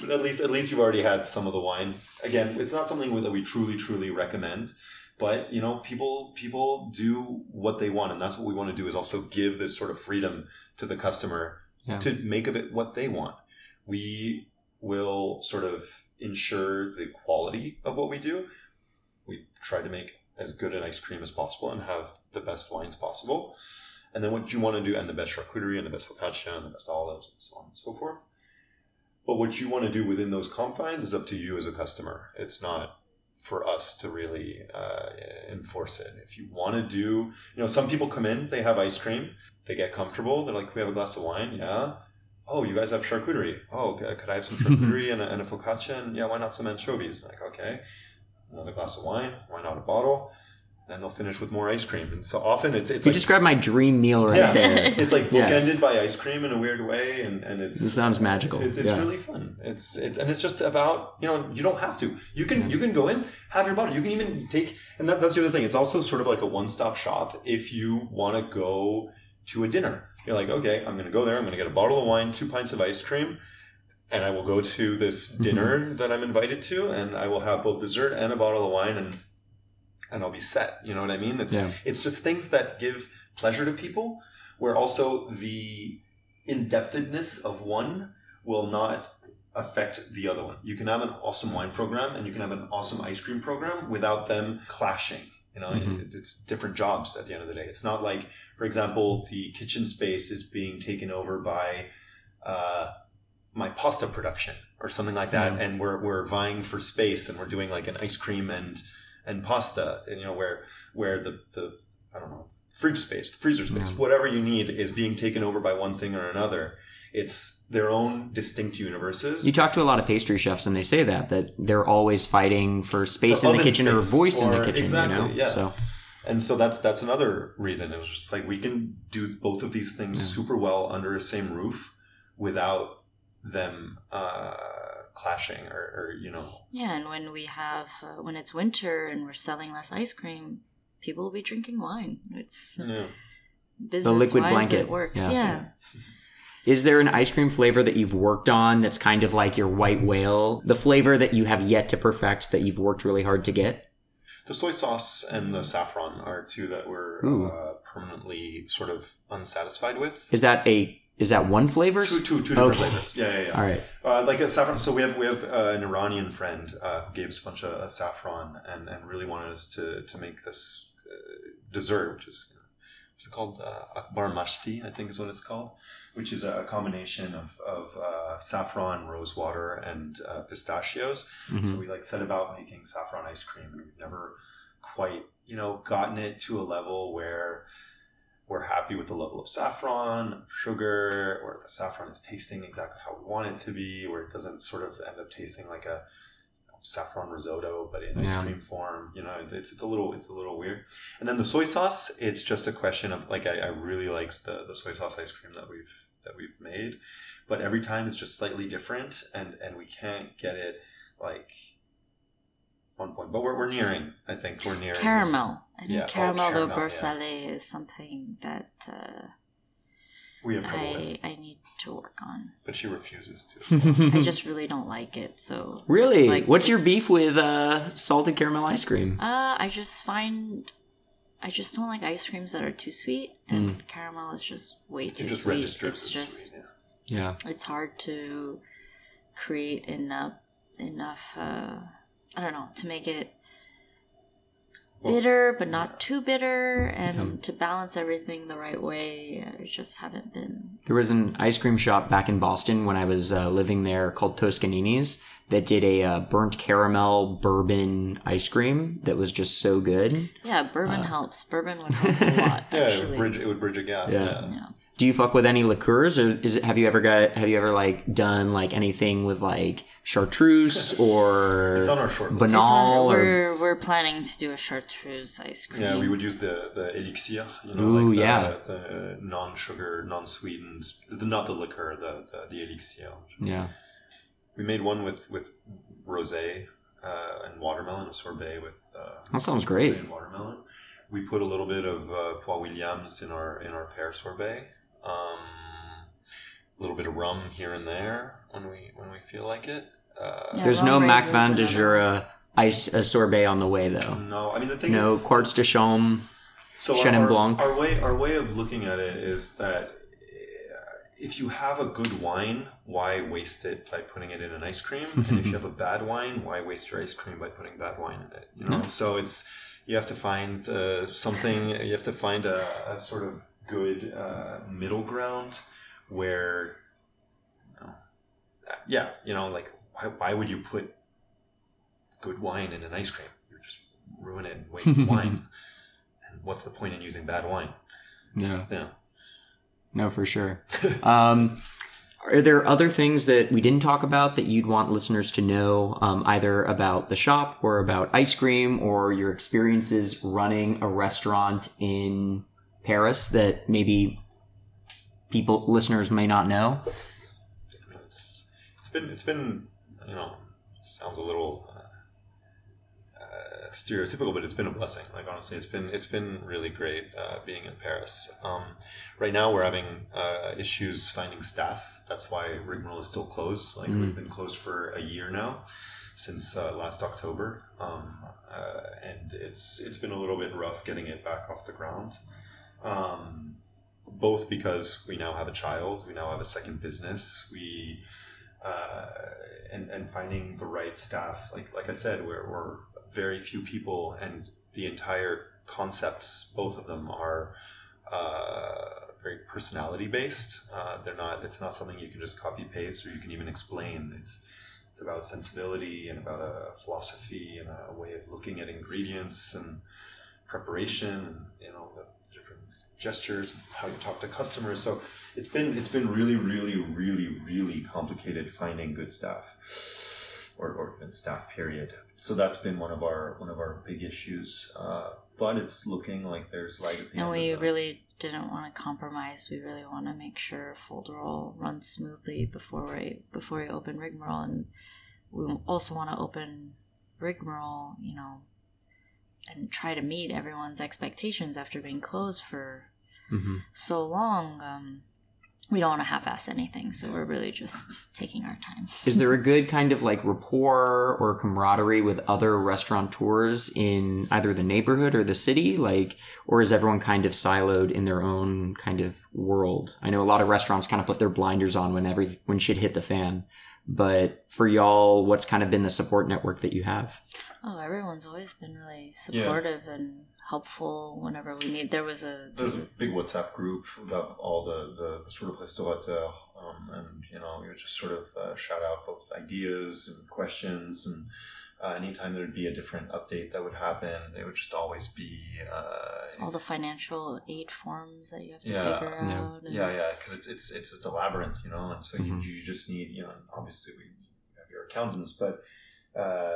But at least at least you've already had some of the wine. Again, it's not something that we truly truly recommend, but you know, people people do what they want, and that's what we want to do is also give this sort of freedom to the customer Yeah. to make of it what they want. We will sort of ensure the quality of what we do. We try to make as good an ice cream as possible and have the best wines possible. And then what you want to do, and the best charcuterie, and the best focaccia, and the best olives, and so on and so forth. But what you want to do within those confines is up to you as a customer. It's not for us to really uh, enforce it. If you want to do, you know, some people come in, they have ice cream, they get comfortable, they're like, we have a glass of wine, yeah. Oh, you guys have charcuterie. Oh, okay, could I have some charcuterie and, a, and a focaccia? And yeah, why not some anchovies? Like, okay, another glass of wine. Why not a bottle? And they'll finish with more ice cream. And so often it's it's You like, described my dream meal right yeah, there. it's like Yeah. bookended by ice cream in a weird way, and, and it's It sounds magical. It's, it's Yeah. really fun. It's it's and it's just about you know you don't have to. You can you can go in have your bottle. You can even take and that, that's the other thing. It's also sort of like a one stop shop if you want to go to a dinner. You're like, okay, I'm going to go there. I'm going to get a bottle of wine, two pints of ice cream, and I will go to this mm-hmm. dinner that I'm invited to, and I will have both dessert and a bottle of wine, and and I'll be set. You know what I mean? It's Yeah. it's just things that give pleasure to people, where also the in-depthness of one will not affect the other one. You can have an awesome wine program and you can have an awesome ice cream program without them clashing. You know, Mhm. it- it's different jobs at the end of the day. It's not like, for example, the kitchen space is being taken over by uh, my pasta production or something like that, Mm. and we're we're vying for space and we're doing like an ice cream and and pasta, you know, where where the the I don't know fridge space, the freezer space, Yeah. whatever you need is being taken over by one thing or another. It's their own distinct universes. You talk to a lot of pastry chefs, and they say that that they're always fighting for space For in the kitchen or voice in the kitchen. exactly, you know, yeah. so and so that's that's another reason. It was just like we can do both of these things Yeah. super well under a same roof without them uh, clashing or, or you know Yeah, and when we have uh, when it's winter and we're selling less ice cream, people will be drinking wine. It's yeah. business liquid wise, blanket, It works. yeah. Yeah. Is there an ice cream flavor that you've worked on that's kind of like your white whale? The flavor that you have yet to perfect that you've worked really hard to get? The soy sauce and the saffron are two that we're uh, permanently sort of unsatisfied with. Is that a is that one flavor? Two, two, two different Okay. flavors. Yeah, yeah, yeah. All right. Uh, like a saffron. So we have we have uh, an Iranian friend uh, who gave us a bunch of uh, saffron and, and really wanted us to to make this uh, dessert, which is what's it called? Uh, akbar mashti, I think is what it's called, which is a combination of of uh, saffron, rose water, and uh, pistachios. Mhm. So we like set about making saffron ice cream, and we've never quite you know gotten it to a level where we're happy with the level of saffron, sugar, or the saffron is tasting exactly how we want it to be, where it doesn't sort of end up tasting like a saffron risotto, but in Yeah. ice cream form. You know, it's it's a little it's a little weird. And then the soy sauce, it's just a question of like I, I really like the the soy sauce ice cream that we've that we've made, but every time it's just slightly different, and and we can't get it like on point. But we're we're nearing. I think we're nearing Caramel. I think Yeah. Oh, caramel, de caramel, beurre yeah. is something that uh, We have trouble with, I, I need to work on. but she refuses to. I just really don't like it. So really? Like, What's your beef with uh, salted caramel ice cream? Uh, I just find I just don't like ice creams that are too sweet, and caramel is just way too It just sweet. It's just sweet, yeah. yeah. it's hard to create enough enough. Uh, I don't know to make it Well, bitter, but not too bitter, and Become- to balance everything the right way. I just haven't been. There was an ice cream shop back in Boston when I was uh, living there called Toscanini's that did a uh, burnt caramel bourbon ice cream that was just so good. Yeah, bourbon helps. Bourbon would help a lot. Yeah, it would bridge. It would bridge a gap. Yeah. Yeah. Yeah. Do you fuck with any liqueurs, or is it? Have you ever got? Have you ever like done like anything with like chartreuse or It's on our short list. It's banal on- or we're we're planning to do a chartreuse ice cream. Yeah, we would use the the elixir. You know, Ooh, like the, yeah. the non-sugar, non-sweetened, the, not the liquor, the, the the elixir. yeah. We made one with with rosé uh, and watermelon, a sorbet with uh, That sounds great. and watermelon. We put a little bit of uh, Poire Williams in our in our pear sorbet. Um, a little bit of rum here and there when we when we feel like it. Uh, Yeah, There's no Macvin du Jura ice uh, sorbet on the way though. No, I mean the thing No is, Quarts de Chaume. So Chenin our, Blanc. our way our way of looking at it is that uh, if you have a good wine, why waste it by putting it in an ice cream? and if you have a bad wine, why waste your ice cream by putting bad wine in it? You know, Yeah. so it's you have to find uh, something. You have to find a, a sort of good uh, middle ground where, you know, yeah, you know, like why, why would you put good wine in an ice cream? You're just ruin it and waste wine. And what's the point in using bad wine? Yeah. Yeah. No, for sure. um, are there other things that we didn't talk about that you'd want listeners to know, um, either about the shop or about ice cream or your experiences running a restaurant in Paris that maybe people, listeners may not know? It's it's been it's been you know sounds a little uh, uh, stereotypical, but it's been a blessing. Like honestly, it's been it's been really great uh, being in Paris. Um, right now, we're having uh, issues finding staff. That's why Rigmarole is still closed. Like Mm. we've been closed for a year now. Since uh, last October, um, uh, and it's it's been a little bit rough getting it back off the ground. Um, both because we now have a child, we now have a second business, we uh, and and finding the right staff. Like like I said, we're, we're very few people, and the entire concepts, both of them are uh, very personality based. Uh, they're not. It's not something you can just copy paste or you can even explain. It's it's about sensibility and about a philosophy and a way of looking at ingredients and preparation and you know the gestures how you talk to customers. So it's been it's been really really really really complicated finding good staff or, or good staff period. So that's been one of our one of our big issues. Uh, but it's looking like there's light at the And end we of the- really didn't want to compromise. We really want to make sure Folderol runs smoothly before we before we open Rigmarole, and we also want to open Rigmarole, you know, and try to meet everyone's expectations after being closed for Mm-hmm. so long. Um, we don't want to half-ass anything, so we're really just taking our time. Is there a good kind of like rapport or camaraderie with other restaurateurs in either the neighborhood or the city? Like, or is everyone kind of siloed in their own kind of world? I know a lot of restaurants kind of put their blinders on when every when shit hit the fan. But for y'all, what's kind of been the support network that you have? Oh, everyone's always been really Yeah. supportive and helpful whenever we need. There was a there There's a big WhatsApp group of all the, the, the sort of restaurateurs, um, and you know, you just sort of uh, shout out both ideas and questions, and uh, anytime there'd be a different update that would happen, it would just always be, uh, all the financial aid forms that you have to Yeah, figure yeah. out. and- yeah, yeah, because it's, it's it's it's a labyrinth, you know, and so Mhm. you, you just need, you know, obviously we have your accountants, but uh,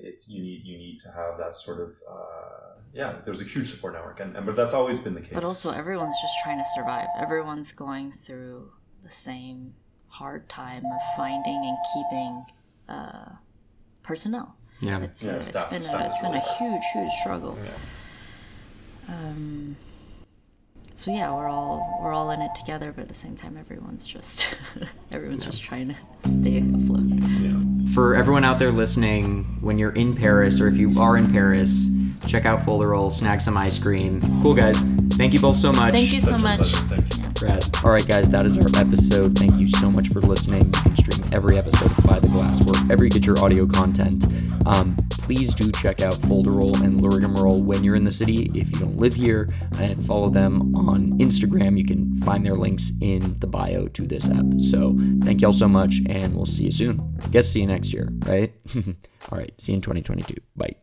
it's you need you need to have that sort of uh, yeah. There's a huge support network, and, and but that's always been the case. But also, everyone's just trying to survive. Everyone's going through the same hard time of finding and keeping uh, personnel. Yeah. It's, Yeah, uh, staff- it's been a, it's been a really hard. huge, huge struggle. Yeah. Um, so yeah, we're all we're all in it together, but at the same time, everyone's just everyone's just trying to stay afloat. Yeah. For everyone out there listening, when you're in Paris or if you are in Paris, check out Folderol, snag some ice cream. Cool guys. Thank you both so much. Thank you so Such much. pleasure. Brad. All right, guys, that is our episode. Thank you so much for listening. You can stream every episode of By the Glass wherever you get your audio content. Um, please do check out Folderol and Lurigamarol when you're in the city if you don't live here, and follow them on Instagram. You can find their links in the bio to this app. So thank y'all so much, and we'll see you soon. I guess see you next year, right? All right, see you in 2022. Bye.